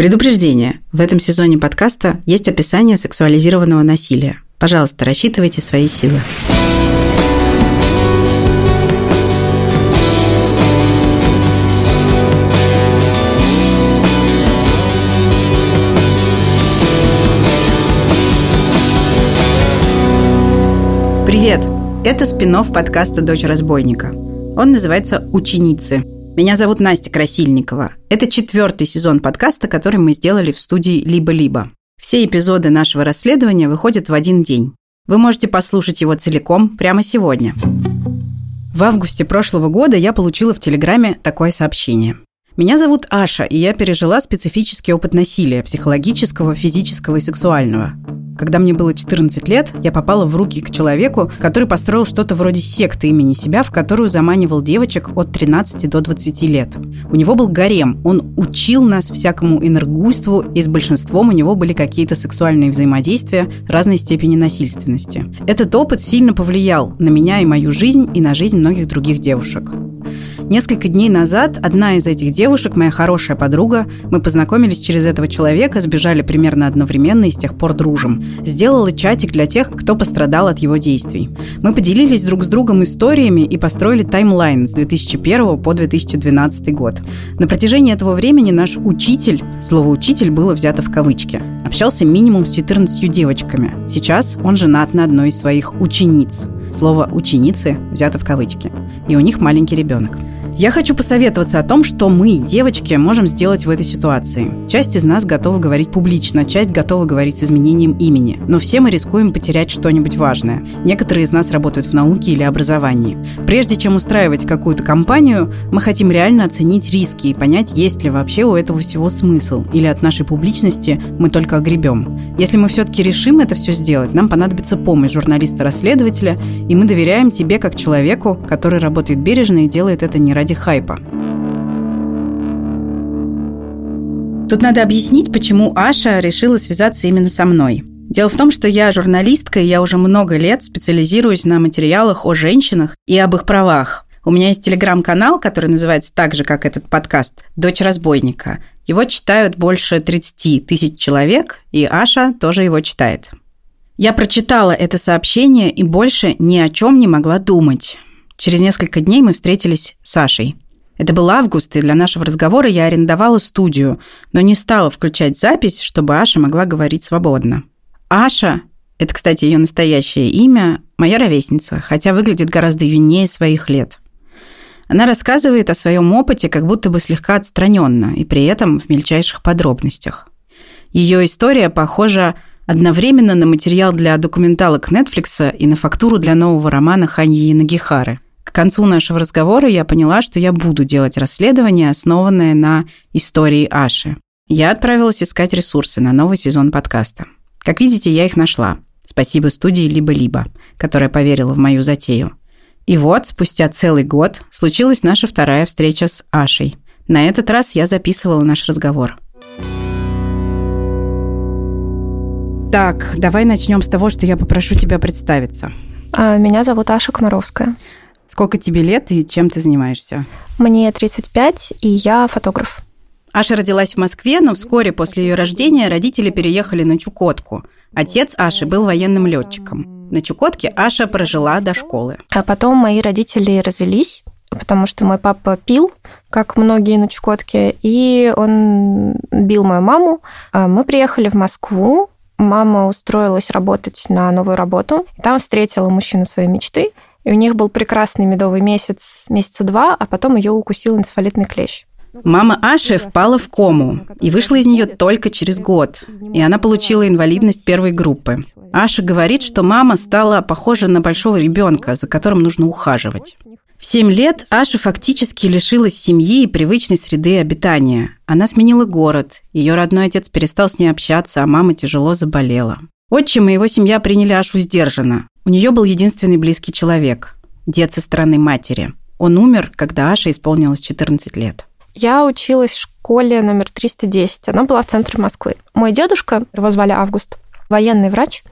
Предупреждение. В этом сезоне подкаста есть описание сексуализированного насилия. Пожалуйста, рассчитывайте свои силы. Привет! Это спин подкаста «Дочь разбойника». Он называется «Ученицы». Меня зовут Настя Красильникова. Это четвертый сезон подкаста, который мы сделали в студии «Либо-либо». Все эпизоды нашего расследования выходят в один день. Вы можете послушать его целиком прямо сегодня. В августе прошлого года я получила в Телеграме такое сообщение. Меня зовут Аша, и я пережила специфический опыт насилия – психологического, физического и сексуального. Когда мне было 14 лет, я попала в руки к человеку, который построил что-то вроде секты имени себя, в которую заманивал девочек от 13 до 20 лет. У него был гарем, он учил нас всякому энергуйству, и с большинством у него были какие-то сексуальные взаимодействия разной степени насильственности. Этот опыт сильно повлиял на меня и мою жизнь, и на жизнь многих других девушек. Несколько дней назад одна из этих девушек, моя хорошая подруга, мы познакомились через этого человека, сбежали примерно одновременно и с тех пор дружим. Сделала чатик для тех, кто пострадал от его действий. Мы поделились друг с другом историями и построили таймлайн с 2001 по 2012 год. На протяжении этого времени наш учитель, слово «учитель» было взято в кавычки, общался минимум с 14 девочками. Сейчас он женат на одной из своих учениц. Слово «ученицы» взято в кавычки. И у них маленький ребенок. Я хочу посоветоваться о том, что мы, девочки, можем сделать в этой ситуации. Часть из нас готова говорить публично, часть готова говорить с изменением имени. Но все мы рискуем потерять что-нибудь важное. Некоторые из нас работают в науке или образовании. Прежде чем устраивать какую-то кампанию, мы хотим реально оценить риски и понять, есть ли вообще у этого всего смысл, или от нашей публичности мы только огребем. Если мы все-таки решим это все сделать, нам понадобится помощь журналиста-расследователя, и мы доверяем тебе как человеку, который работает бережно и делает это не ради ради хайпа. Тут надо объяснить, почему Аша решила связаться именно со мной. Дело в том, что я журналистка, и я уже много лет специализируюсь на материалах о женщинах и об их правах. У меня есть телеграм-канал, который называется так же, как этот подкаст «Дочь разбойника». Его читают больше 30 тысяч человек, и Аша тоже его читает. Я прочитала это сообщение и больше ни о чем не могла думать. Через несколько дней мы встретились с Сашей. Это был август, и для нашего разговора я арендовала студию, но не стала включать запись, чтобы Аша могла говорить свободно. Аша, это, кстати, ее настоящее имя, моя ровесница, хотя выглядит гораздо юнее своих лет. Она рассказывает о своем опыте как будто бы слегка отстраненно и при этом в мельчайших подробностях. Ее история похожа одновременно на материал для документалок Netflix и на фактуру для нового романа Ханьи Нагихары – к концу нашего разговора я поняла, что я буду делать расследование, основанное на истории Аши. Я отправилась искать ресурсы на новый сезон подкаста. Как видите, я их нашла. Спасибо студии «Либо-либо», которая поверила в мою затею. И вот, спустя целый год, случилась наша вторая встреча с Ашей. На этот раз я записывала наш разговор. Так, давай начнем с того, что я попрошу тебя представиться. А, меня зовут Аша Комаровская. Сколько тебе лет и чем ты занимаешься? Мне 35, и я фотограф. Аша родилась в Москве, но вскоре после ее рождения родители переехали на Чукотку. Отец Аши был военным летчиком. На Чукотке Аша прожила до школы. А потом мои родители развелись, потому что мой папа пил, как многие на Чукотке, и он бил мою маму. А мы приехали в Москву, мама устроилась работать на новую работу, там встретила мужчину своей мечты – и у них был прекрасный медовый месяц, месяца два, а потом ее укусил энцефалитный клещ. Мама Аши впала в кому и вышла из нее только через год, и она получила инвалидность первой группы. Аша говорит, что мама стала похожа на большого ребенка, за которым нужно ухаживать. В семь лет Аша фактически лишилась семьи и привычной среды обитания. Она сменила город, ее родной отец перестал с ней общаться, а мама тяжело заболела. Отчим и его семья приняли Ашу сдержанно. У нее был единственный близкий человек – дед со стороны матери. Он умер, когда Аша исполнилось 14 лет. Я училась в школе номер 310. Она была в центре Москвы. Мой дедушка, его звали Август, военный врач.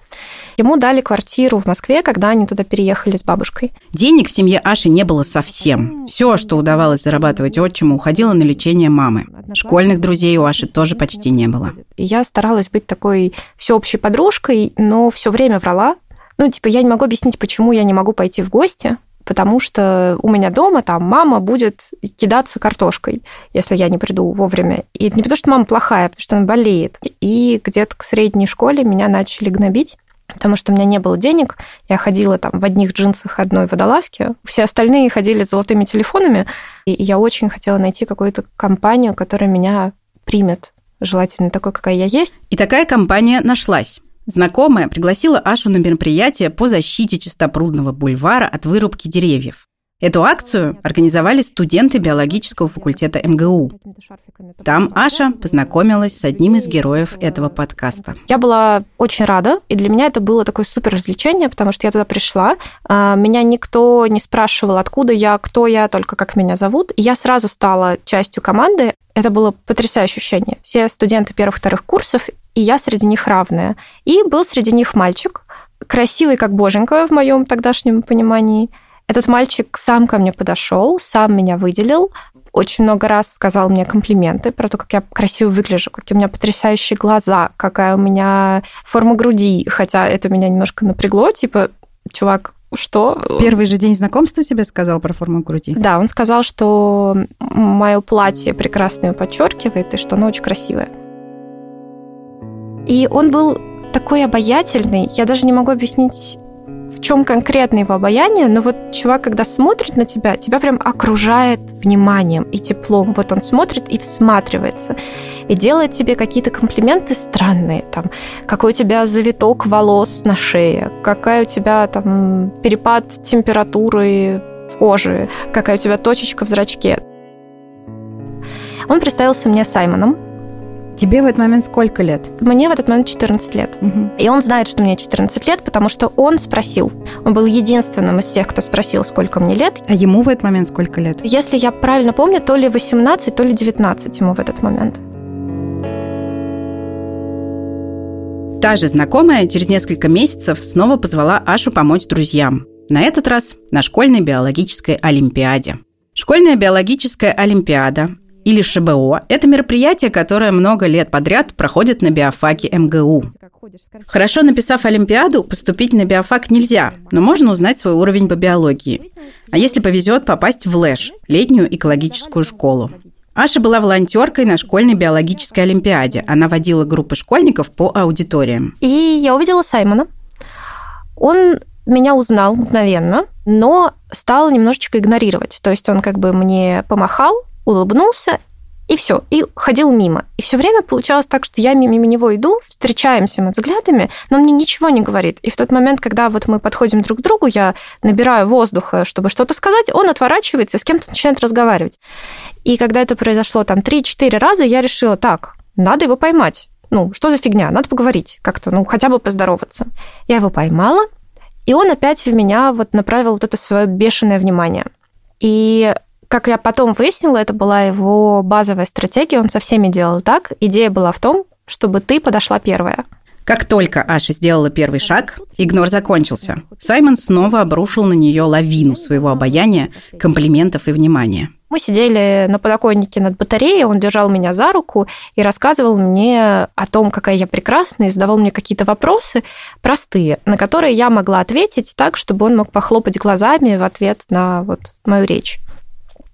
Ему дали квартиру в Москве, когда они туда переехали с бабушкой. Денег в семье Аши не было совсем. Все, что удавалось зарабатывать отчиму, уходило на лечение мамы. Школьных друзей у Аши тоже почти не было. Я старалась быть такой всеобщей подружкой, но все время врала. Ну, типа, я не могу объяснить, почему я не могу пойти в гости, потому что у меня дома там мама будет кидаться картошкой, если я не приду вовремя. И не потому, что мама плохая, а потому что она болеет. И где-то к средней школе меня начали гнобить потому что у меня не было денег. Я ходила там в одних джинсах одной водолазке. Все остальные ходили с золотыми телефонами. И я очень хотела найти какую-то компанию, которая меня примет, желательно такой, какая я есть. И такая компания нашлась. Знакомая пригласила Ашу на мероприятие по защите чистопрудного бульвара от вырубки деревьев. Эту акцию организовали студенты биологического факультета МГУ. Там Аша познакомилась с одним из героев этого подкаста. Я была очень рада, и для меня это было такое супер развлечение, потому что я туда пришла, а, меня никто не спрашивал, откуда я, кто я, только как меня зовут. И я сразу стала частью команды. Это было потрясающее ощущение. Все студенты первых-вторых курсов, и я среди них равная. И был среди них мальчик, красивый как боженька в моем тогдашнем понимании – этот мальчик сам ко мне подошел, сам меня выделил, очень много раз сказал мне комплименты про то, как я красиво выгляжу, какие у меня потрясающие глаза, какая у меня форма груди, хотя это меня немножко напрягло, типа, чувак, что? Первый же день знакомства тебе сказал про форму груди? Да, он сказал, что мое платье прекрасно ее подчеркивает и что оно очень красивое. И он был такой обаятельный, я даже не могу объяснить в чем конкретно его обаяние, но вот чувак, когда смотрит на тебя, тебя прям окружает вниманием и теплом. Вот он смотрит и всматривается. И делает тебе какие-то комплименты странные. Там, какой у тебя завиток волос на шее, какая у тебя там перепад температуры в коже, какая у тебя точечка в зрачке. Он представился мне Саймоном, Тебе в этот момент сколько лет? Мне в этот момент 14 лет. Угу. И он знает, что мне 14 лет, потому что он спросил. Он был единственным из всех, кто спросил, сколько мне лет. А ему в этот момент сколько лет? Если я правильно помню, то ли 18, то ли 19 ему в этот момент. Та же знакомая через несколько месяцев снова позвала Ашу помочь друзьям. На этот раз на школьной биологической олимпиаде. Школьная биологическая олимпиада или ШБО – это мероприятие, которое много лет подряд проходит на биофаке МГУ. Хорошо написав Олимпиаду, поступить на биофак нельзя, но можно узнать свой уровень по биологии. А если повезет, попасть в ЛЭШ – летнюю экологическую школу. Аша была волонтеркой на школьной биологической олимпиаде. Она водила группы школьников по аудиториям. И я увидела Саймона. Он меня узнал мгновенно, но стал немножечко игнорировать. То есть он как бы мне помахал, улыбнулся, и все, и ходил мимо. И все время получалось так, что я мимо него иду, встречаемся мы взглядами, но мне ничего не говорит. И в тот момент, когда вот мы подходим друг к другу, я набираю воздуха, чтобы что-то сказать, он отворачивается, с кем-то начинает разговаривать. И когда это произошло там 3-4 раза, я решила, так, надо его поймать. Ну, что за фигня? Надо поговорить как-то, ну, хотя бы поздороваться. Я его поймала, и он опять в меня вот направил вот это свое бешеное внимание. И как я потом выяснила, это была его базовая стратегия, он со всеми делал так. Идея была в том, чтобы ты подошла первая. Как только Аша сделала первый шаг, игнор закончился. Саймон снова обрушил на нее лавину своего обаяния, комплиментов и внимания. Мы сидели на подоконнике над батареей, он держал меня за руку и рассказывал мне о том, какая я прекрасная, и задавал мне какие-то вопросы простые, на которые я могла ответить так, чтобы он мог похлопать глазами в ответ на вот мою речь.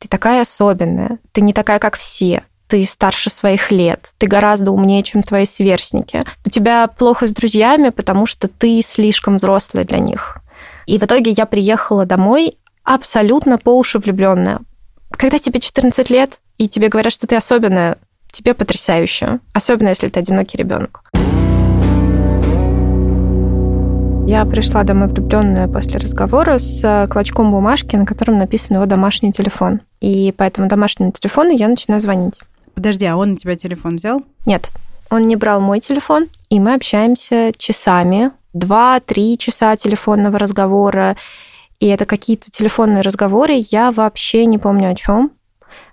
Ты такая особенная, ты не такая, как все, ты старше своих лет, ты гораздо умнее, чем твои сверстники. У тебя плохо с друзьями, потому что ты слишком взрослый для них. И в итоге я приехала домой абсолютно по уши влюбленная. Когда тебе 14 лет, и тебе говорят, что ты особенная, тебе потрясающе. Особенно, если ты одинокий ребенок. Я пришла домой влюбленная после разговора с э, клочком бумажки, на котором написан его домашний телефон. И по этому домашнему телефону я начинаю звонить. Подожди, а он на тебя телефон взял? Нет, он не брал мой телефон, и мы общаемся часами, два-три часа телефонного разговора. И это какие-то телефонные разговоры, я вообще не помню о чем.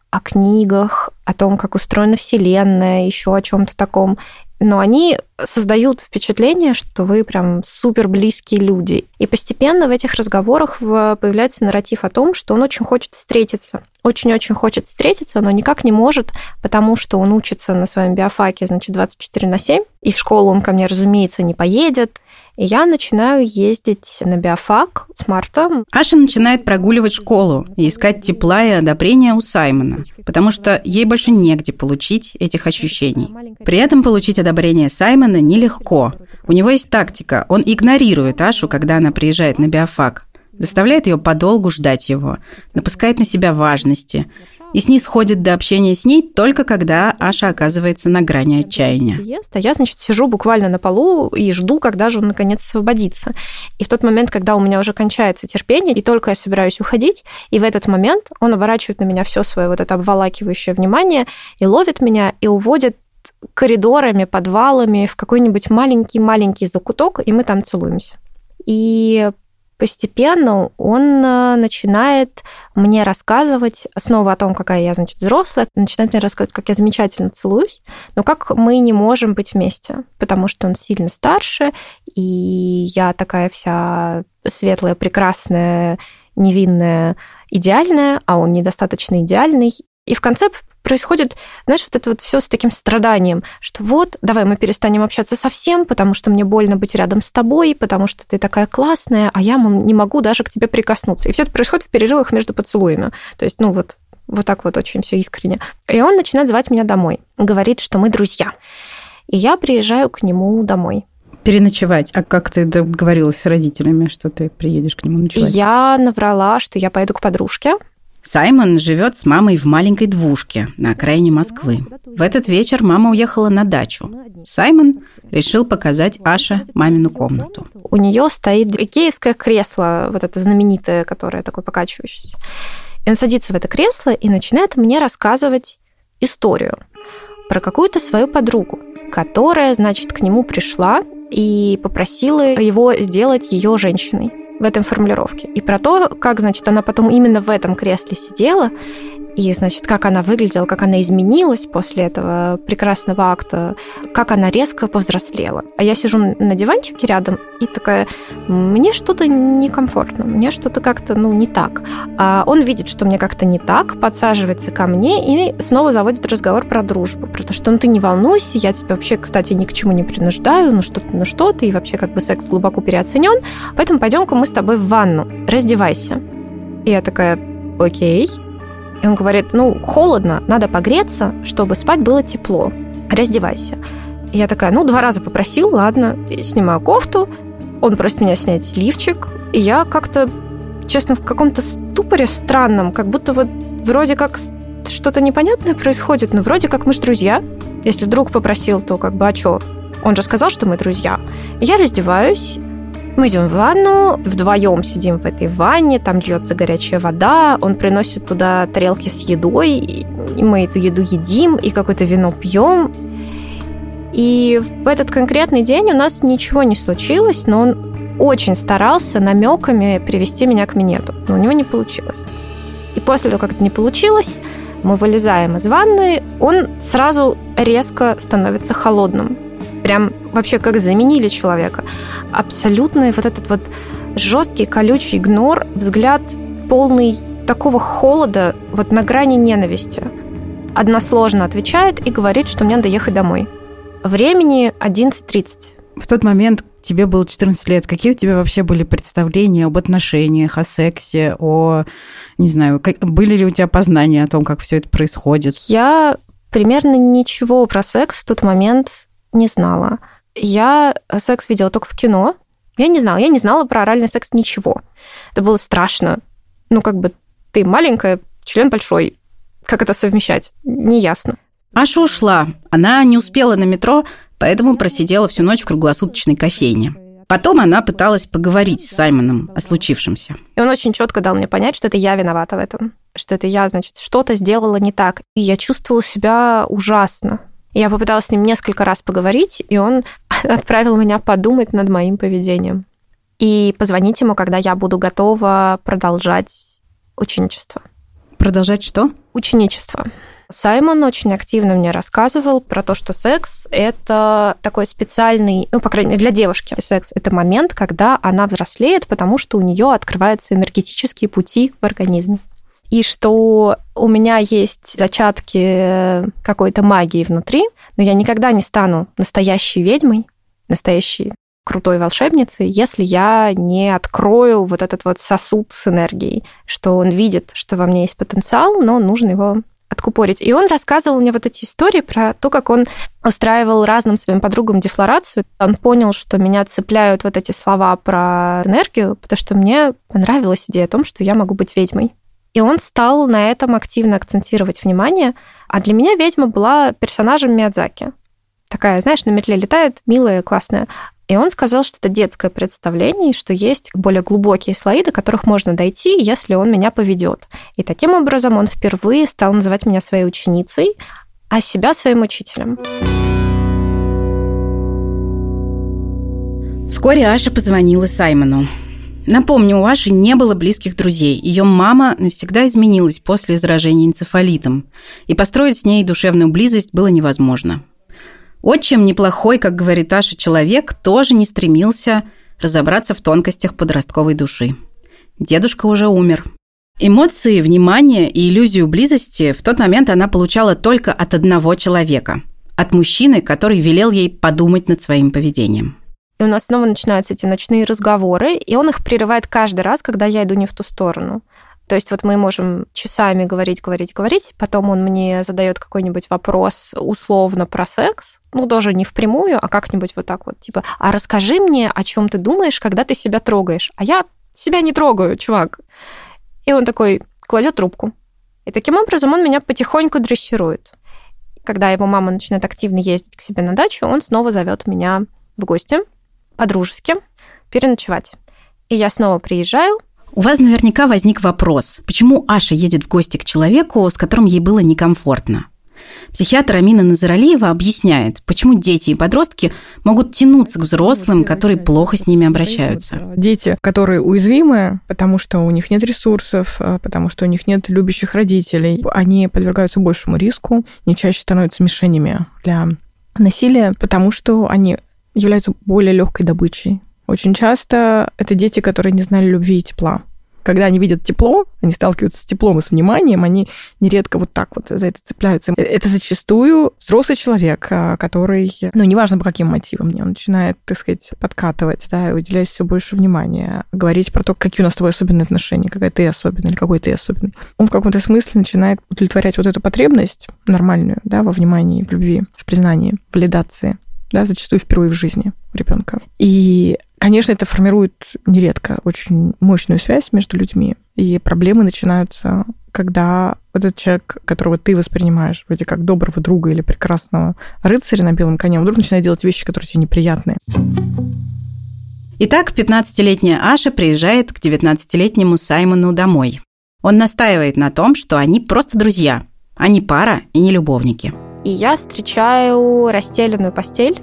О книгах, о том, как устроена Вселенная, еще о чем-то таком но они создают впечатление, что вы прям супер близкие люди. И постепенно в этих разговорах появляется нарратив о том, что он очень хочет встретиться. Очень-очень хочет встретиться, но никак не может, потому что он учится на своем биофаке, значит, 24 на 7, и в школу он ко мне, разумеется, не поедет, и я начинаю ездить на биофак с марта. Аша начинает прогуливать школу и искать тепла и одобрения у Саймона, потому что ей больше негде получить этих ощущений. При этом получить одобрение Саймона нелегко. У него есть тактика. Он игнорирует Ашу, когда она приезжает на биофак, заставляет ее подолгу ждать его, напускает на себя важности, и снисходит до общения с ней только когда Аша оказывается на грани отчаяния. А я, значит, сижу буквально на полу и жду, когда же он наконец освободится. И в тот момент, когда у меня уже кончается терпение, и только я собираюсь уходить, и в этот момент он оборачивает на меня все свое вот это обволакивающее внимание и ловит меня и уводит коридорами, подвалами в какой-нибудь маленький-маленький закуток, и мы там целуемся. И постепенно он э, начинает мне рассказывать снова о том, какая я, значит, взрослая, начинает мне рассказывать, как я замечательно целуюсь, но как мы не можем быть вместе, потому что он сильно старше, и я такая вся светлая, прекрасная, невинная, идеальная, а он недостаточно идеальный. И в конце происходит, знаешь, вот это вот все с таким страданием, что вот, давай мы перестанем общаться совсем, потому что мне больно быть рядом с тобой, потому что ты такая классная, а я не могу даже к тебе прикоснуться. И все это происходит в перерывах между поцелуями. То есть, ну вот, вот так вот очень все искренне. И он начинает звать меня домой. Говорит, что мы друзья. И я приезжаю к нему домой. Переночевать. А как ты договорилась с родителями, что ты приедешь к нему ночевать? Я наврала, что я поеду к подружке, Саймон живет с мамой в маленькой двушке на окраине Москвы. В этот вечер мама уехала на дачу. Саймон решил показать Аше мамину комнату. У нее стоит икеевское кресло, вот это знаменитое, которое такое покачивающееся. И он садится в это кресло и начинает мне рассказывать историю про какую-то свою подругу, которая, значит, к нему пришла и попросила его сделать ее женщиной в этом формулировке. И про то, как, значит, она потом именно в этом кресле сидела, и, значит, как она выглядела, как она изменилась после этого прекрасного акта, как она резко повзрослела. А я сижу на диванчике рядом и такая, мне что-то некомфортно, мне что-то как-то, ну, не так. А он видит, что мне как-то не так, подсаживается ко мне и снова заводит разговор про дружбу, про то, что ну ты не волнуйся, я тебя вообще, кстати, ни к чему не принуждаю, ну что ты, ну что ты, и вообще как бы секс глубоко переоценен, поэтому пойдем-ка мы с тобой в ванну, раздевайся. И я такая, окей, и он говорит, ну, холодно, надо погреться, чтобы спать было тепло. Раздевайся. И я такая, ну, два раза попросил, ладно, снимаю кофту, он просит меня снять лифчик, и я как-то, честно, в каком-то ступоре странном, как будто вот вроде как что-то непонятное происходит, но вроде как мы же друзья. Если друг попросил, то как бы, а что? Он же сказал, что мы друзья. Я раздеваюсь, мы идем в ванну, вдвоем сидим в этой ванне, там льется горячая вода, он приносит туда тарелки с едой, и мы эту еду едим, и какое-то вино пьем. И в этот конкретный день у нас ничего не случилось, но он очень старался намеками привести меня к минету, но у него не получилось. И после того, как это не получилось, мы вылезаем из ванны, он сразу резко становится холодным прям вообще как заменили человека. Абсолютный вот этот вот жесткий, колючий игнор, взгляд полный такого холода, вот на грани ненависти. Односложно отвечает и говорит, что мне надо ехать домой. Времени 11.30. В тот момент тебе было 14 лет. Какие у тебя вообще были представления об отношениях, о сексе, о, не знаю, как, были ли у тебя познания о том, как все это происходит? Я примерно ничего про секс в тот момент не знала. Я секс видела только в кино. Я не знала. Я не знала про оральный секс ничего. Это было страшно. Ну, как бы ты маленькая, член большой. Как это совмещать? Неясно. Аша ушла. Она не успела на метро, поэтому просидела всю ночь в круглосуточной кофейне. Потом она пыталась поговорить с Саймоном о случившемся. И он очень четко дал мне понять, что это я виновата в этом. Что это я, значит, что-то сделала не так. И я чувствовала себя ужасно. Я попыталась с ним несколько раз поговорить, и он отправил меня подумать над моим поведением. И позвонить ему, когда я буду готова продолжать ученичество. Продолжать что? Ученичество. Саймон очень активно мне рассказывал про то, что секс – это такой специальный, ну, по крайней мере, для девушки секс – это момент, когда она взрослеет, потому что у нее открываются энергетические пути в организме. И что у меня есть зачатки какой-то магии внутри, но я никогда не стану настоящей ведьмой, настоящей крутой волшебницей, если я не открою вот этот вот сосуд с энергией, что он видит, что во мне есть потенциал, но нужно его откупорить. И он рассказывал мне вот эти истории про то, как он устраивал разным своим подругам дефлорацию. Он понял, что меня цепляют вот эти слова про энергию, потому что мне понравилась идея о том, что я могу быть ведьмой. И он стал на этом активно акцентировать внимание. А для меня ведьма была персонажем Миядзаки. Такая, знаешь, на метле летает, милая, классная. И он сказал, что это детское представление, что есть более глубокие слои, до которых можно дойти, если он меня поведет. И таким образом он впервые стал называть меня своей ученицей, а себя своим учителем. Вскоре Аша позвонила Саймону. Напомню, у Аши не было близких друзей. Ее мама навсегда изменилась после заражения энцефалитом, и построить с ней душевную близость было невозможно. Отчим неплохой, как говорит Аша, человек, тоже не стремился разобраться в тонкостях подростковой души. Дедушка уже умер. Эмоции, внимание и иллюзию близости в тот момент она получала только от одного человека. От мужчины, который велел ей подумать над своим поведением. И у нас снова начинаются эти ночные разговоры, и он их прерывает каждый раз, когда я иду не в ту сторону. То есть вот мы можем часами говорить, говорить, говорить, потом он мне задает какой-нибудь вопрос условно про секс, ну, даже не впрямую, а как-нибудь вот так вот, типа, а расскажи мне, о чем ты думаешь, когда ты себя трогаешь. А я себя не трогаю, чувак. И он такой кладет трубку. И таким образом он меня потихоньку дрессирует. Когда его мама начинает активно ездить к себе на дачу, он снова зовет меня в гости по-дружески переночевать. И я снова приезжаю, у вас наверняка возник вопрос, почему Аша едет в гости к человеку, с которым ей было некомфортно. Психиатр Амина Назаралиева объясняет, почему дети и подростки могут тянуться к взрослым, которые плохо с ними обращаются. Дети, которые уязвимы, потому что у них нет ресурсов, а, потому что у них нет любящих родителей, они подвергаются большему риску, не чаще становятся мишенями для насилия, потому что они являются более легкой добычей очень часто это дети, которые не знали любви и тепла. Когда они видят тепло, они сталкиваются с теплом и с вниманием, они нередко вот так вот за это цепляются. Это зачастую взрослый человек, а, который, ну, неважно по каким мотивам, он начинает, так сказать, подкатывать, да, уделять все больше внимания, говорить про то, какие у нас с тобой особенные отношения, какая ты особенная или какой ты особенный. Он в каком-то смысле начинает удовлетворять вот эту потребность нормальную, да, во внимании, в любви, в признании, в валидации да, зачастую впервые в жизни у ребенка. И Конечно, это формирует нередко очень мощную связь между людьми, и проблемы начинаются, когда этот человек, которого ты воспринимаешь вроде как доброго друга или прекрасного рыцаря на белом коне, вдруг начинает делать вещи, которые тебе неприятны. Итак, 15-летняя Аша приезжает к 19-летнему Саймону домой. Он настаивает на том, что они просто друзья, а не пара и не любовники. И я встречаю расстеленную постель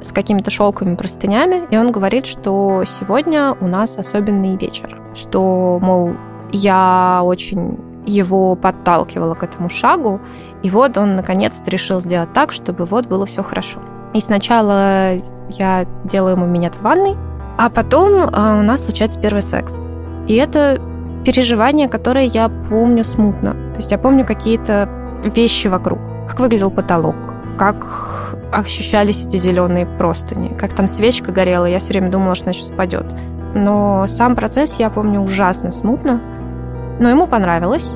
с какими-то шелковыми простынями, и он говорит, что сегодня у нас особенный вечер, что, мол, я очень его подталкивала к этому шагу, и вот он наконец-то решил сделать так, чтобы вот было все хорошо. И сначала я делаю ему минет в ванной, а потом а, у нас случается первый секс. И это переживание, которое я помню смутно. То есть я помню какие-то вещи вокруг, как выглядел потолок, как ощущались эти зеленые простыни, как там свечка горела, я все время думала, что она сейчас упадет. Но сам процесс я помню ужасно смутно, но ему понравилось,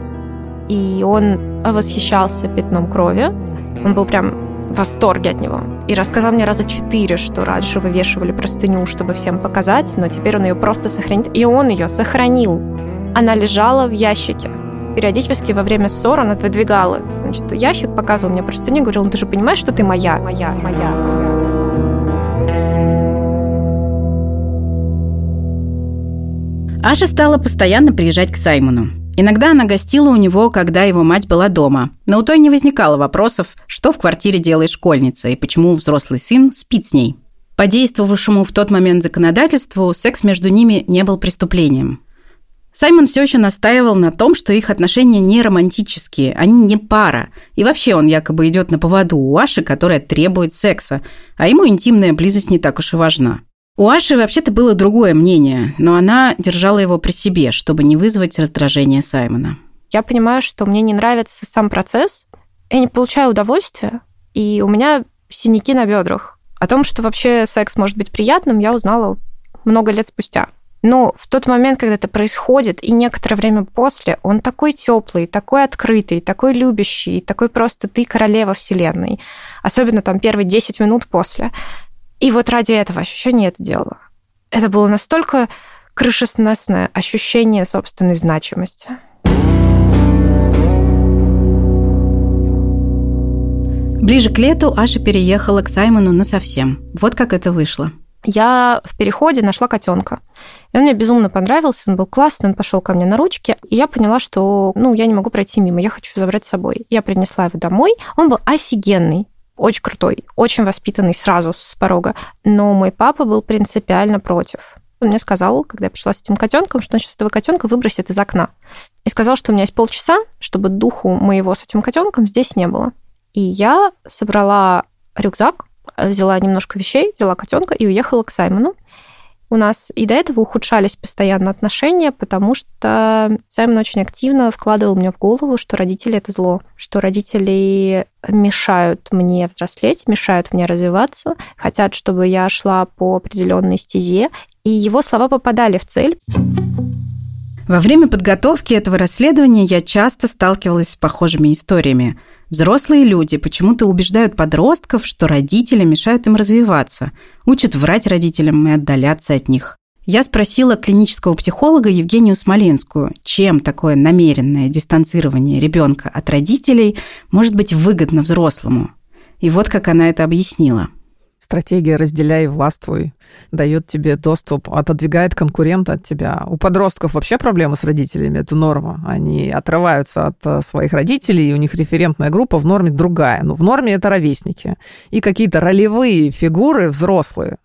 и он восхищался пятном крови, он был прям в восторге от него. И рассказал мне раза четыре, что раньше вывешивали простыню, чтобы всем показать, но теперь он ее просто сохранит. И он ее сохранил. Она лежала в ящике периодически во время ссор она выдвигала значит, ящик, показывал мне простыню, говорил, ну ты же понимаешь, что ты моя, моя, моя. Аша стала постоянно приезжать к Саймону. Иногда она гостила у него, когда его мать была дома. Но у той не возникало вопросов, что в квартире делает школьница и почему взрослый сын спит с ней. По действовавшему в тот момент законодательству, секс между ними не был преступлением. Саймон все еще настаивал на том, что их отношения не романтические, они не пара. И вообще он якобы идет на поводу у Аши, которая требует секса, а ему интимная близость не так уж и важна. У Аши вообще-то было другое мнение, но она держала его при себе, чтобы не вызвать раздражение Саймона. Я понимаю, что мне не нравится сам процесс, я не получаю удовольствия, и у меня синяки на бедрах. О том, что вообще секс может быть приятным, я узнала много лет спустя. Но в тот момент, когда это происходит, и некоторое время после, он такой теплый, такой открытый, такой любящий, такой просто ты королева вселенной. Особенно там первые 10 минут после. И вот ради этого ощущения это делала. Это было настолько крышесносное ощущение собственной значимости. Ближе к лету Аша переехала к Саймону на совсем. Вот как это вышло я в переходе нашла котенка. И он мне безумно понравился, он был классный, он пошел ко мне на ручки. И я поняла, что ну, я не могу пройти мимо, я хочу забрать с собой. Я принесла его домой. Он был офигенный, очень крутой, очень воспитанный сразу с порога. Но мой папа был принципиально против. Он мне сказал, когда я пришла с этим котенком, что он сейчас этого котенка выбросит из окна. И сказал, что у меня есть полчаса, чтобы духу моего с этим котенком здесь не было. И я собрала рюкзак, взяла немножко вещей, взяла котенка и уехала к Саймону. У нас и до этого ухудшались постоянно отношения, потому что Саймон очень активно вкладывал мне в голову, что родители это зло, что родители мешают мне взрослеть, мешают мне развиваться, хотят, чтобы я шла по определенной стезе, и его слова попадали в цель. Во время подготовки этого расследования я часто сталкивалась с похожими историями – Взрослые люди почему-то убеждают подростков, что родители мешают им развиваться, учат врать родителям и отдаляться от них. Я спросила клинического психолога Евгению Смоленскую, чем такое намеренное дистанцирование ребенка от родителей может быть выгодно взрослому. И вот как она это объяснила. Стратегия «разделяй и властвуй» дает тебе доступ, отодвигает конкурента от тебя. У подростков вообще проблемы с родителями, это норма. Они отрываются от э, своих родителей, и у них референтная группа в норме другая. Но ну, в норме это ровесники. И какие-то ролевые фигуры взрослые.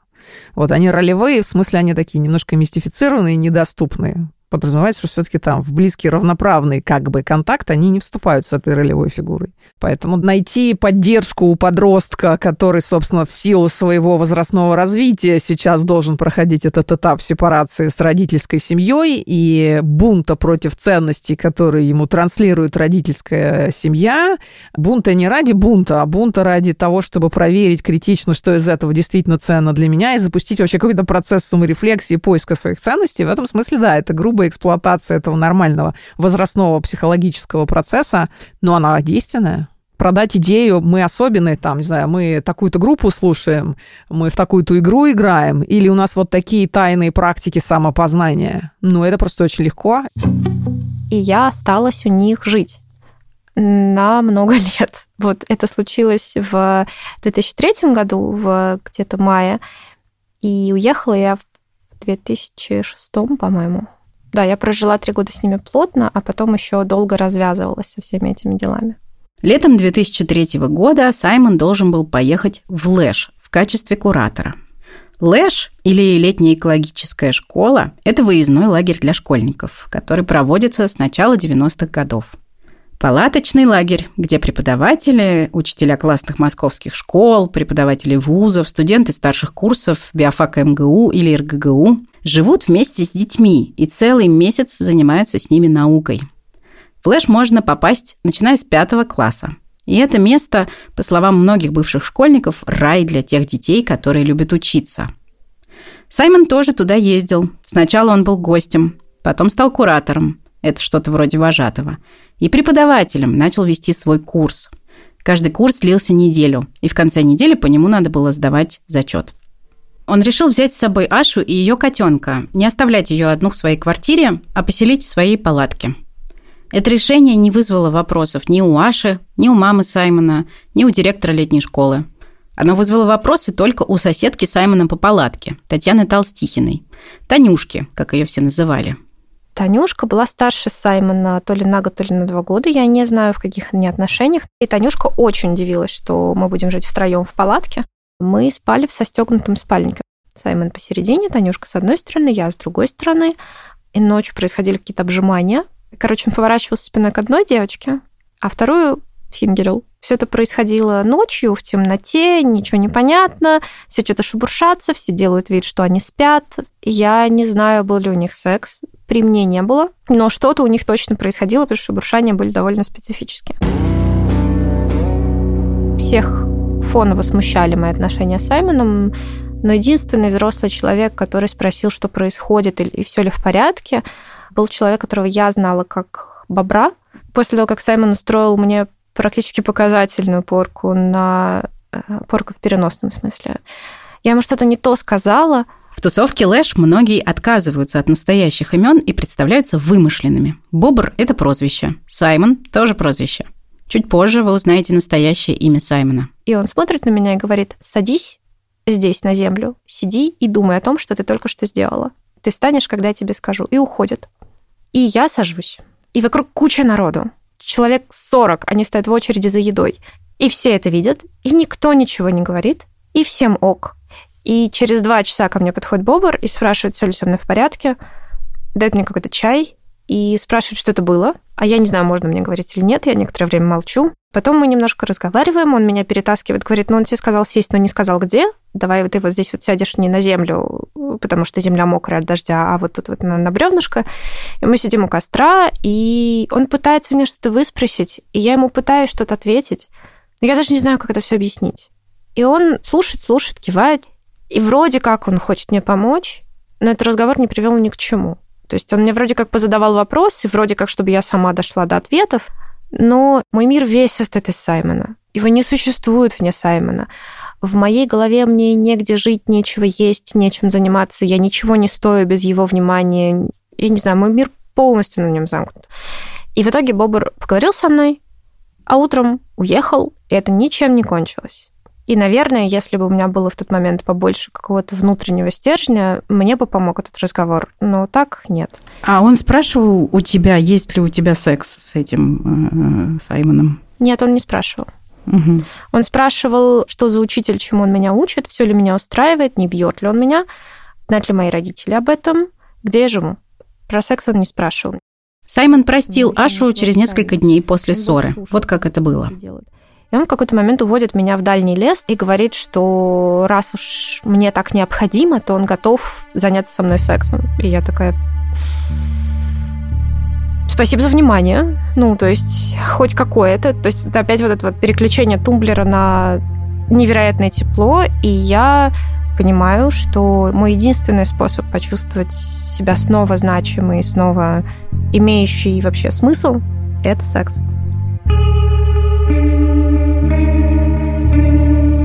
Вот они ролевые, в смысле они такие немножко мистифицированные, недоступные подразумевается, что все-таки там в близкий равноправный как бы контакт они не вступают с этой ролевой фигурой. Поэтому найти поддержку у подростка, который, собственно, в силу своего возрастного развития сейчас должен проходить этот этап сепарации с родительской семьей и бунта против ценностей, которые ему транслирует родительская семья. Бунта не ради бунта, а бунта ради того, чтобы проверить критично, что из этого действительно ценно для меня, и запустить вообще какой-то процесс саморефлексии, поиска своих ценностей. В этом смысле, да, это грубо грубая эксплуатация этого нормального возрастного психологического процесса, но она действенная продать идею, мы особенные, там, не знаю, мы такую-то группу слушаем, мы в такую-то игру играем, или у нас вот такие тайные практики самопознания. Ну, это просто очень легко. И я осталась у них жить на много лет. Вот это случилось в 2003 году, в где-то мае, и уехала я в 2006, по-моему. Да, я прожила три года с ними плотно, а потом еще долго развязывалась со всеми этими делами. Летом 2003 года Саймон должен был поехать в Лэш в качестве куратора. Лэш, или летняя экологическая школа, это выездной лагерь для школьников, который проводится с начала 90-х годов. Палаточный лагерь, где преподаватели, учителя классных московских школ, преподаватели вузов, студенты старших курсов биофака МГУ или РГГУ живут вместе с детьми и целый месяц занимаются с ними наукой. В ЛЭШ можно попасть, начиная с пятого класса. И это место, по словам многих бывших школьников, рай для тех детей, которые любят учиться. Саймон тоже туда ездил. Сначала он был гостем, потом стал куратором. Это что-то вроде вожатого. И преподавателем начал вести свой курс. Каждый курс длился неделю, и в конце недели по нему надо было сдавать зачет. Он решил взять с собой Ашу и ее котенка, не оставлять ее одну в своей квартире, а поселить в своей палатке. Это решение не вызвало вопросов ни у Аши, ни у мамы Саймона, ни у директора летней школы. Оно вызвало вопросы только у соседки Саймона по палатке, Татьяны Толстихиной, Танюшки, как ее все называли. Танюшка была старше Саймона то ли на год, то ли на два года. Я не знаю, в каких они отношениях. И Танюшка очень удивилась, что мы будем жить втроем в палатке. Мы спали в состегнутом спальнике. Саймон посередине, Танюшка с одной стороны, я с другой стороны. и ночью происходили какие-то обжимания. Короче, он поворачивался спиной к одной девочке, а вторую фингерил. Все это происходило ночью, в темноте, ничего не понятно, все что-то шебуршатся, все делают вид, что они спят. Я не знаю, был ли у них секс, при мне не было, но что-то у них точно происходило, потому что шебуршания были довольно специфические. Всех фоново смущали мои отношения с Саймоном, но единственный взрослый человек, который спросил, что происходит и все ли в порядке, был человек, которого я знала как бобра. После того, как Саймон устроил мне практически показательную порку на э, порку в переносном смысле. Я ему что-то не то сказала. В тусовке Лэш многие отказываются от настоящих имен и представляются вымышленными. Бобр – это прозвище. Саймон – тоже прозвище. Чуть позже вы узнаете настоящее имя Саймона. И он смотрит на меня и говорит, садись здесь, на землю, сиди и думай о том, что ты только что сделала. Ты встанешь, когда я тебе скажу. И уходит. И я сажусь. И вокруг куча народу человек 40, они стоят в очереди за едой. И все это видят, и никто ничего не говорит, и всем ок. И через два часа ко мне подходит Бобр и спрашивает, все ли со мной в порядке, дает мне какой-то чай и спрашивает, что это было. А я не знаю, можно мне говорить или нет, я некоторое время молчу. Потом мы немножко разговариваем, он меня перетаскивает, говорит, ну он тебе сказал сесть, но не сказал где. Давай вот ты вот здесь вот сядешь не на землю, потому что земля мокрая от дождя, а вот тут вот на, на бревнышко. И мы сидим у костра, и он пытается мне что-то выспросить, и я ему пытаюсь что-то ответить. Но я даже не знаю, как это все объяснить. И он слушает, слушает, кивает, и вроде как он хочет мне помочь, но этот разговор не привел ни к чему. То есть он мне вроде как позадавал вопросы, вроде как, чтобы я сама дошла до ответов, но мой мир весь состоит из Саймона. Его не существует вне Саймона. В моей голове мне негде жить, нечего есть, нечем заниматься. Я ничего не стою без его внимания. Я не знаю, мой мир полностью на нем замкнут. И в итоге Бобр поговорил со мной, а утром уехал, и это ничем не кончилось. И, наверное, если бы у меня было в тот момент побольше какого-то внутреннего стержня, мне бы помог этот разговор. Но так нет. А он спрашивал у тебя, есть ли у тебя секс с этим э, Саймоном? Нет, он не спрашивал. Угу. Он спрашивал, что за учитель, чему он меня учит, все ли меня устраивает, не бьет ли он меня, знают ли мои родители об этом, где я живу. Про секс он не спрашивал. Саймон простил Ашу через несколько дней после ссоры. Вот как это было. И он в какой-то момент уводит меня в дальний лес и говорит, что раз уж мне так необходимо, то он готов заняться со мной сексом. И я такая... Спасибо за внимание. Ну, то есть, хоть какое-то. То есть, опять вот это вот переключение тумблера на невероятное тепло, и я понимаю, что мой единственный способ почувствовать себя снова значимой, снова имеющий вообще смысл, это секс.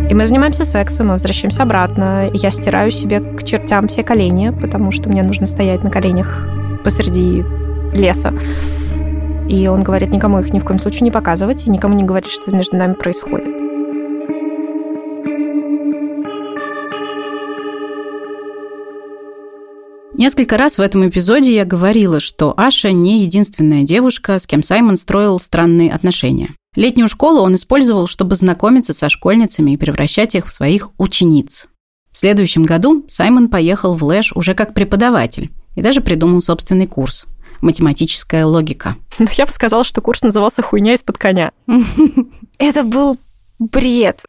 И мы занимаемся сексом, мы возвращаемся обратно. Я стираю себе к чертям все колени, потому что мне нужно стоять на коленях посреди леса. И он говорит, никому их ни в коем случае не показывать, и никому не говорить, что между нами происходит. Несколько раз в этом эпизоде я говорила, что Аша не единственная девушка, с кем Саймон строил странные отношения. Летнюю школу он использовал, чтобы знакомиться со школьницами и превращать их в своих учениц. В следующем году Саймон поехал в Лэш уже как преподаватель и даже придумал собственный курс «Математическая логика». Я бы сказала, что курс назывался «Хуйня из-под коня». Это был бред.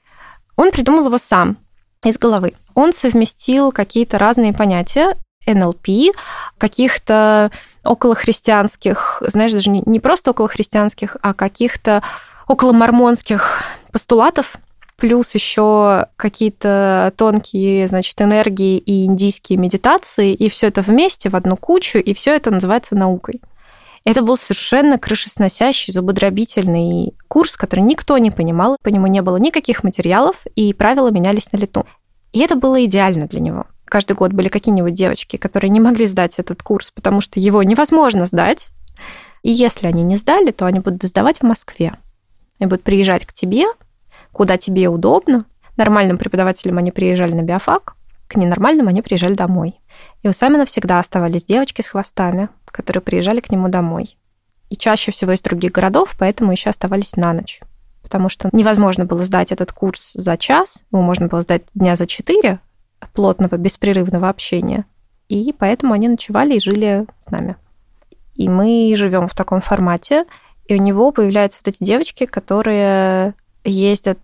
Он придумал его сам, из головы. Он совместил какие-то разные понятия, НЛП, каких-то околохристианских, знаешь, даже не просто околохристианских, а каких-то около мормонских постулатов, плюс еще какие-то тонкие, значит, энергии и индийские медитации, и все это вместе в одну кучу, и все это называется наукой. Это был совершенно крышесносящий, зубодробительный курс, который никто не понимал, по нему не было никаких материалов, и правила менялись на лету. И это было идеально для него. Каждый год были какие-нибудь девочки, которые не могли сдать этот курс, потому что его невозможно сдать. И если они не сдали, то они будут сдавать в Москве и будут приезжать к тебе, куда тебе удобно. Нормальным преподавателям они приезжали на биофак, к ненормальным они приезжали домой. И у Самина всегда оставались девочки с хвостами, которые приезжали к нему домой. И чаще всего из других городов, поэтому еще оставались на ночь. Потому что невозможно было сдать этот курс за час, его можно было сдать дня за четыре плотного, беспрерывного общения. и поэтому они ночевали и жили с нами. И мы живем в таком формате, и у него появляются вот эти девочки, которые ездят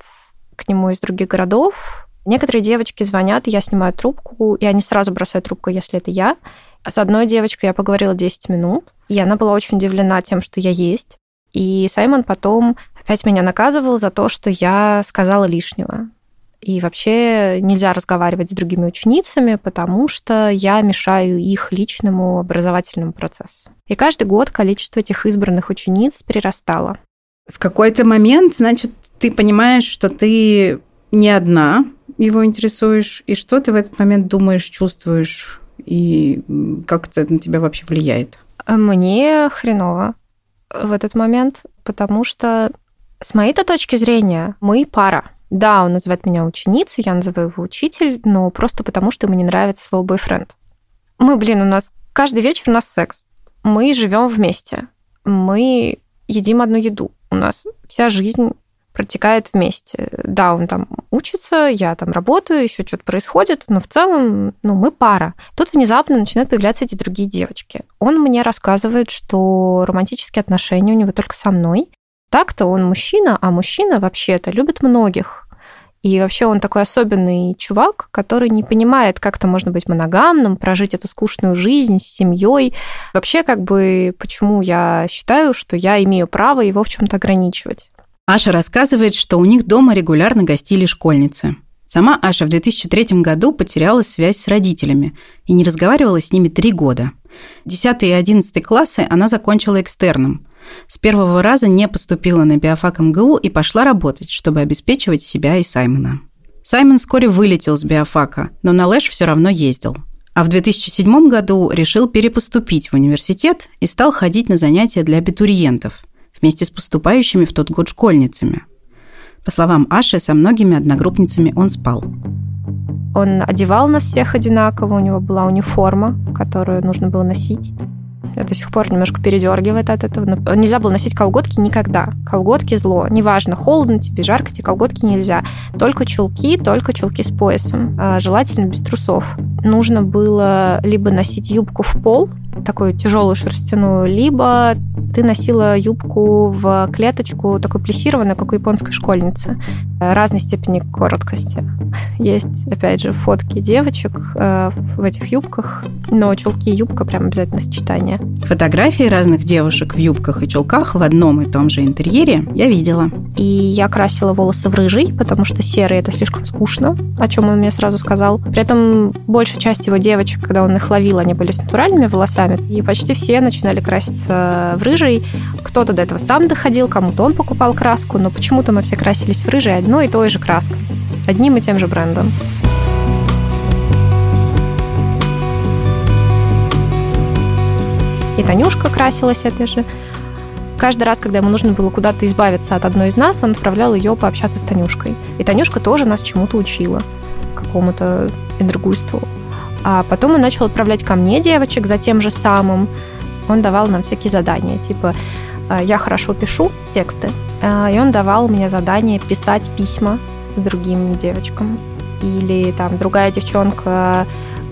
к нему из других городов. Некоторые девочки звонят, я снимаю трубку, и они сразу бросают трубку, если это я. А с одной девочкой я поговорила 10 минут, и она была очень удивлена тем, что я есть. И Саймон потом опять меня наказывал за то, что я сказала лишнего. И вообще нельзя разговаривать с другими ученицами, потому что я мешаю их личному образовательному процессу. И каждый год количество этих избранных учениц прирастало. В какой-то момент, значит, ты понимаешь, что ты не одна его интересуешь, и что ты в этот момент думаешь, чувствуешь, и как это на тебя вообще влияет? Мне хреново в этот момент, потому что с моей-то точки зрения мы пара. Да, он называет меня ученицей, я называю его учитель, но просто потому, что ему не нравится слово бойфренд. Мы, блин, у нас каждый вечер у нас секс. Мы живем вместе. Мы едим одну еду. У нас вся жизнь протекает вместе. Да, он там учится, я там работаю, еще что-то происходит, но в целом, ну, мы пара. Тут внезапно начинают появляться эти другие девочки. Он мне рассказывает, что романтические отношения у него только со мной. Так-то он мужчина, а мужчина вообще-то любит многих. И вообще он такой особенный чувак, который не понимает, как то можно быть моногамным, прожить эту скучную жизнь с семьей. Вообще, как бы, почему я считаю, что я имею право его в чем-то ограничивать. Аша рассказывает, что у них дома регулярно гостили школьницы. Сама Аша в 2003 году потеряла связь с родителями и не разговаривала с ними три года. 10 и 11 классы она закончила экстерном – с первого раза не поступила на биофак МГУ и пошла работать, чтобы обеспечивать себя и Саймона. Саймон вскоре вылетел с биофака, но на Лэш все равно ездил. А в 2007 году решил перепоступить в университет и стал ходить на занятия для абитуриентов вместе с поступающими в тот год школьницами. По словам Аши, со многими одногруппницами он спал. Он одевал нас всех одинаково, у него была униформа, которую нужно было носить. Я до сих пор немножко передергивает от этого. Но нельзя было носить колготки никогда. Колготки зло. Неважно, холодно тебе, жарко, эти колготки нельзя. Только чулки, только чулки с поясом. А желательно без трусов. Нужно было либо носить юбку в пол, такую тяжелую шерстяную, либо ты носила юбку в клеточку, такой плессированную, как у японской школьницы. Разной степени короткости. Есть, опять же, фотки девочек э, в этих юбках, но чулки и юбка прям обязательно сочетание. Фотографии разных девушек в юбках и чулках в одном и том же интерьере я видела. И я красила волосы в рыжий, потому что серый это слишком скучно, о чем он мне сразу сказал. При этом большая часть его девочек, когда он их ловил, они были с натуральными волосами, и почти все начинали краситься в рыжий. Кто-то до этого сам доходил, кому-то он покупал краску, но почему-то мы все красились в рыжий одной и той же краской, одним и тем же брендом. И Танюшка красилась этой же. Каждый раз, когда ему нужно было куда-то избавиться от одной из нас, он отправлял ее пообщаться с Танюшкой. И Танюшка тоже нас чему-то учила, какому-то энергуйству. А потом он начал отправлять ко мне девочек за тем же самым. Он давал нам всякие задания, типа «А, я хорошо пишу тексты, а, и он давал мне задание писать письма другим девочкам. Или там другая девчонка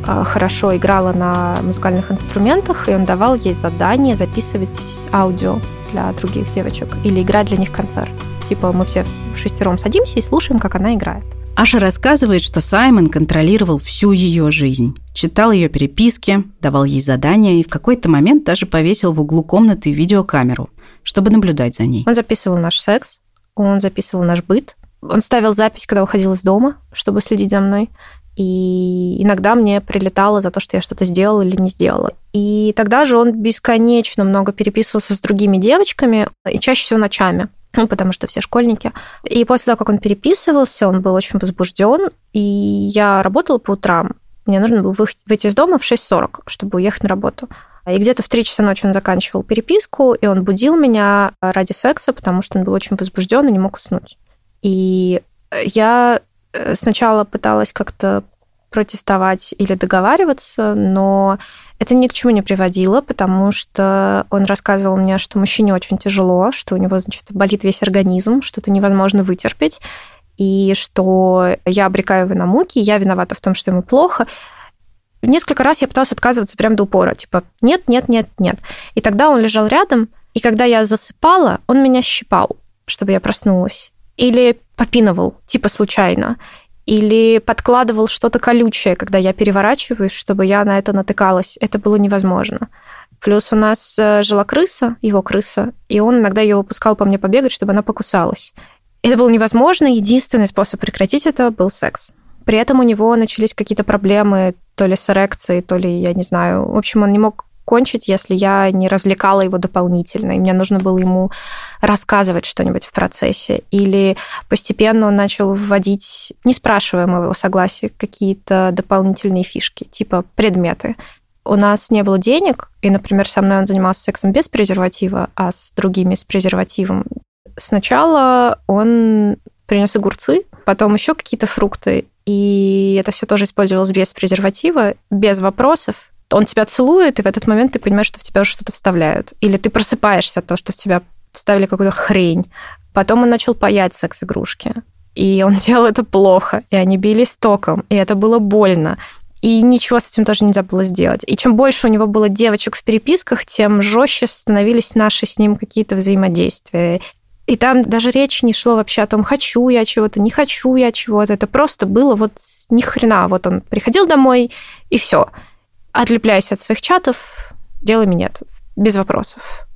а, хорошо играла на музыкальных инструментах, и он давал ей задание записывать аудио для других девочек или играть для них концерт. Типа мы все шестером садимся и слушаем, как она играет. Аша рассказывает, что Саймон контролировал всю ее жизнь. Читал ее переписки, давал ей задания и в какой-то момент даже повесил в углу комнаты видеокамеру, чтобы наблюдать за ней. Он записывал наш секс, он записывал наш быт, он ставил запись, когда уходил из дома, чтобы следить за мной. И иногда мне прилетало за то, что я что-то сделала или не сделала. И тогда же он бесконечно много переписывался с другими девочками, и чаще всего ночами ну, потому что все школьники. И после того, как он переписывался, он был очень возбужден, и я работала по утрам. Мне нужно было выйти из дома в 6.40, чтобы уехать на работу. И где-то в 3 часа ночи он заканчивал переписку, и он будил меня ради секса, потому что он был очень возбужден и не мог уснуть. И я э, сначала пыталась как-то протестовать или договариваться, но это ни к чему не приводило, потому что он рассказывал мне, что мужчине очень тяжело, что у него, значит, болит весь организм, что это невозможно вытерпеть, и что я обрекаю его на муки, я виновата в том, что ему плохо. Несколько раз я пыталась отказываться прям до упора, типа нет, нет, нет, нет. И тогда он лежал рядом, и когда я засыпала, он меня щипал, чтобы я проснулась. Или попинывал, типа случайно. Или подкладывал что-то колючее, когда я переворачиваюсь, чтобы я на это натыкалась. Это было невозможно. Плюс у нас э, жила крыса, его крыса, и он иногда ее выпускал по мне побегать, чтобы она покусалась. Это было невозможно. Единственный способ прекратить это был секс. При этом у него начались какие-то проблемы то ли с эрекцией, то ли, я не знаю. В общем, он не мог кончить, если я не развлекала его дополнительно, и мне нужно было ему рассказывать что-нибудь в процессе. Или постепенно он начал вводить, не спрашивая моего согласия, какие-то дополнительные фишки, типа предметы. У нас не было денег, и, например, со мной он занимался сексом без презерватива, а с другими с презервативом. Сначала он принес огурцы, потом еще какие-то фрукты, и это все тоже использовалось без презерватива, без вопросов. Он тебя целует, и в этот момент ты понимаешь, что в тебя что-то вставляют. Или ты просыпаешься от того, что в тебя вставили какую-то хрень. Потом он начал паять секс-игрушки. И он делал это плохо, и они бились током, и это было больно. И ничего с этим тоже нельзя было сделать. И чем больше у него было девочек в переписках, тем жестче становились наши с ним какие-то взаимодействия. И там даже речь не шло вообще о том, хочу я чего-то, не хочу я чего-то. Это просто было вот ни хрена. Вот он приходил домой, и все. Отлепляйся от своих чатов, делай минет. Без вопросов.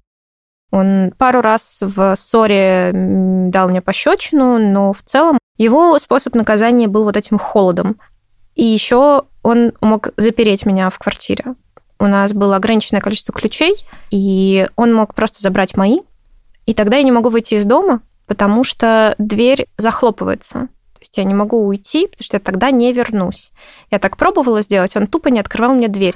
Он пару раз в ссоре дал мне пощечину, но в целом его способ наказания был вот этим холодом. И еще он мог запереть меня в квартире. У нас было ограниченное количество ключей, и он мог просто забрать мои, и тогда я не могу выйти из дома, потому что дверь захлопывается. Есть я не могу уйти, потому что я тогда не вернусь. Я так пробовала сделать, он тупо не открывал мне дверь.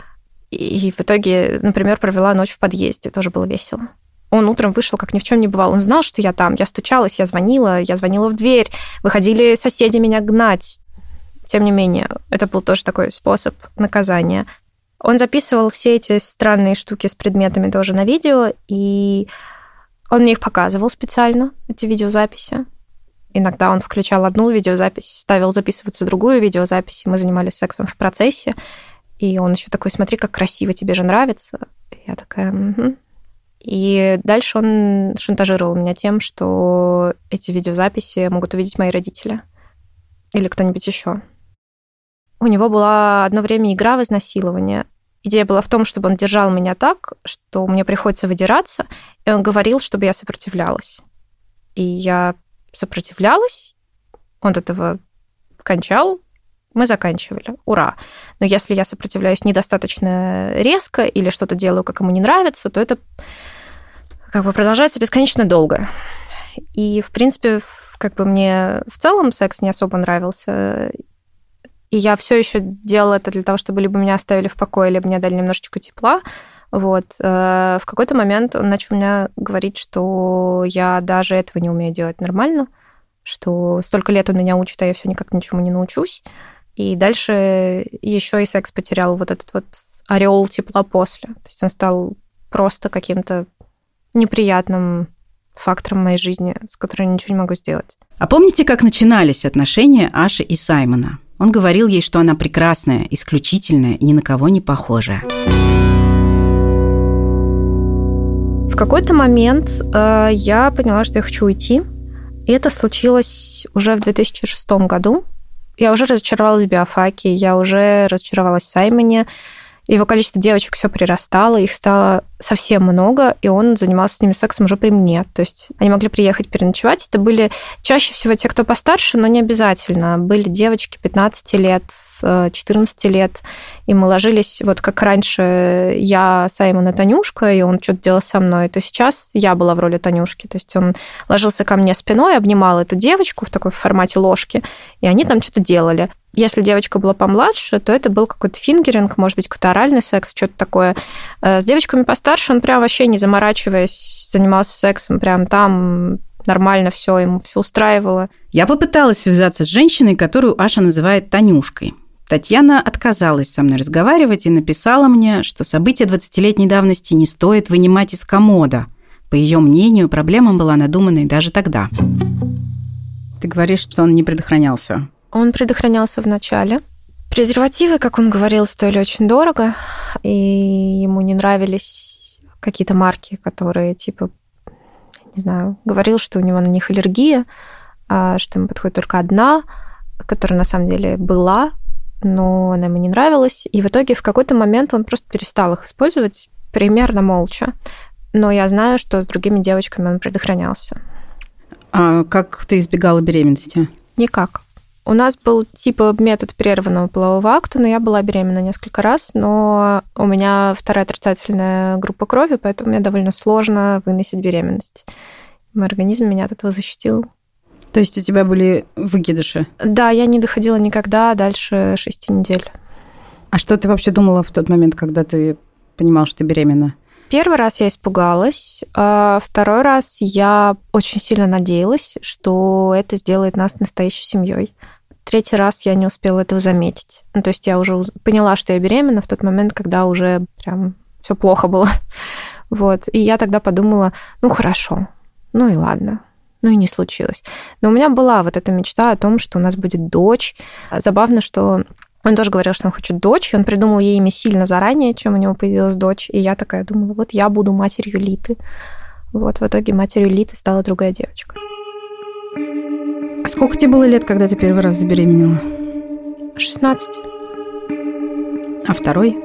И в итоге, например, провела ночь в подъезде, тоже было весело. Он утром вышел, как ни в чем не бывало. Он знал, что я там. Я стучалась, я звонила, я звонила в дверь. Выходили соседи меня гнать. Тем не менее, это был тоже такой способ наказания. Он записывал все эти странные штуки с предметами тоже на видео, и он мне их показывал специально, эти видеозаписи. Иногда он включал одну видеозапись, ставил записываться другую видеозапись, и мы занимались сексом в процессе. И он еще такой, смотри, как красиво, тебе же нравится. я такая, угу. И дальше он шантажировал меня тем, что эти видеозаписи могут увидеть мои родители или кто-нибудь еще. У него была одно время игра в изнасилование. Идея была в том, чтобы он держал меня так, что мне приходится выдираться, и он говорил, чтобы я сопротивлялась. И я сопротивлялась, он этого кончал, мы заканчивали. Ура! Но если я сопротивляюсь недостаточно резко или что-то делаю, как ему не нравится, то это как бы продолжается бесконечно долго. И, в принципе, как бы мне в целом секс не особо нравился. И я все еще делала это для того, чтобы либо меня оставили в покое, либо мне дали немножечко тепла. Вот. Э, в какой-то момент он начал мне говорить, что я даже этого не умею делать нормально, что столько лет он меня учит, а я все никак ничему не научусь. И дальше еще и секс потерял вот этот вот ореол тепла после. То есть он стал просто каким-то неприятным фактором моей жизни, с которым я ничего не могу сделать. А помните, как начинались отношения Аши и Саймона? Он говорил ей, что она прекрасная, исключительная и ни на кого не похожая. В какой-то момент э, я поняла, что я хочу уйти. И это случилось уже в 2006 году. Я уже разочаровалась в биофаке, я уже разочаровалась в Саймоне. Его количество девочек все прирастало, их стало совсем много, и он занимался с ними сексом уже при мне. То есть они могли приехать переночевать. Это были чаще всего те, кто постарше, но не обязательно. Были девочки 15 лет, 14 лет, и мы ложились, вот как раньше я, Саймон и Танюшка, и он что-то делал со мной, то сейчас я была в роли Танюшки. То есть он ложился ко мне спиной, обнимал эту девочку в такой формате ложки, и они там что-то делали. Если девочка была помладше, то это был какой-то фингеринг, может быть, какой-то оральный секс, что-то такое. Э, с девочками постарше он прям вообще не заморачиваясь занимался сексом прям там нормально все, ему все устраивало. Я попыталась связаться с женщиной, которую Аша называет Танюшкой. Татьяна отказалась со мной разговаривать и написала мне, что события 20-летней давности не стоит вынимать из комода. По ее мнению, проблема была надуманной даже тогда. Ты говоришь, что он не предохранялся. Он предохранялся в начале. Презервативы, как он говорил, стоили очень дорого, и ему не нравились какие-то марки, которые, типа, не знаю, говорил, что у него на них аллергия, а, что ему подходит только одна, которая на самом деле была, но она ему не нравилась. И в итоге в какой-то момент он просто перестал их использовать примерно молча. Но я знаю, что с другими девочками он предохранялся. А как ты избегала беременности? Никак. У нас был типа метод прерванного полового акта, но я была беременна несколько раз, но у меня вторая отрицательная группа крови, поэтому мне довольно сложно выносить беременность. Мой организм меня от этого защитил. То есть у тебя были выкидыши? Да, я не доходила никогда дальше шести недель. А что ты вообще думала в тот момент, когда ты понимал, что ты беременна? Первый раз я испугалась, а второй раз я очень сильно надеялась, что это сделает нас настоящей семьей. Третий раз я не успела этого заметить. Ну, то есть я уже поняла, что я беременна в тот момент, когда уже прям все плохо было. Вот. И я тогда подумала, ну хорошо, ну и ладно, ну и не случилось. Но у меня была вот эта мечта о том, что у нас будет дочь. Забавно, что он тоже говорил, что он хочет дочь, и он придумал ей имя сильно заранее, чем у него появилась дочь. И я такая думала, вот я буду матерью Литы. Вот в итоге матерью Литы стала другая девочка. А сколько тебе было лет, когда ты первый раз забеременела? 16. А второй?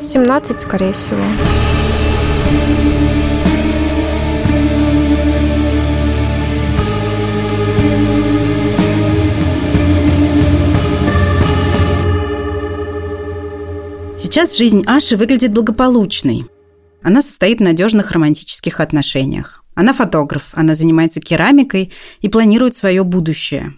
17, скорее всего. Сейчас жизнь Аши выглядит благополучной. Она состоит в надежных романтических отношениях. Она фотограф, она занимается керамикой и планирует свое будущее.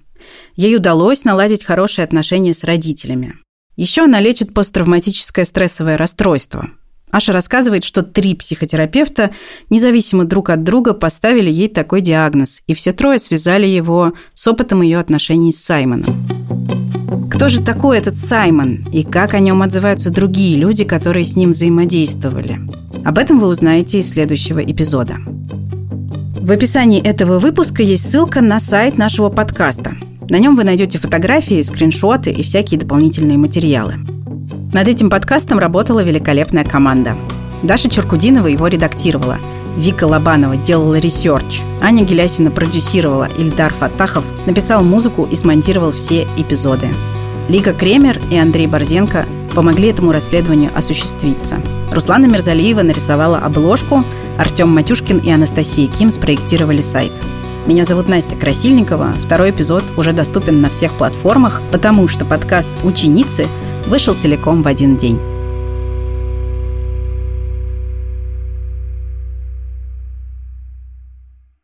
Ей удалось наладить хорошие отношения с родителями. Еще она лечит посттравматическое стрессовое расстройство. Аша рассказывает, что три психотерапевта независимо друг от друга поставили ей такой диагноз, и все трое связали его с опытом ее отношений с Саймоном. Кто же такой этот Саймон и как о нем отзываются другие люди, которые с ним взаимодействовали? Об этом вы узнаете из следующего эпизода. В описании этого выпуска есть ссылка на сайт нашего подкаста. На нем вы найдете фотографии, скриншоты и всякие дополнительные материалы. Над этим подкастом работала великолепная команда. Даша Черкудинова его редактировала. Вика Лобанова делала research. Аня Гелясина продюсировала. Ильдар Фатахов написал музыку и смонтировал все эпизоды. Лика Кремер и Андрей Борзенко помогли этому расследованию осуществиться. Руслана Мирзалиева нарисовала обложку, Артем Матюшкин и Анастасия Ким спроектировали сайт. Меня зовут Настя Красильникова. Второй эпизод уже доступен на всех платформах, потому что подкаст «Ученицы» вышел целиком в один день.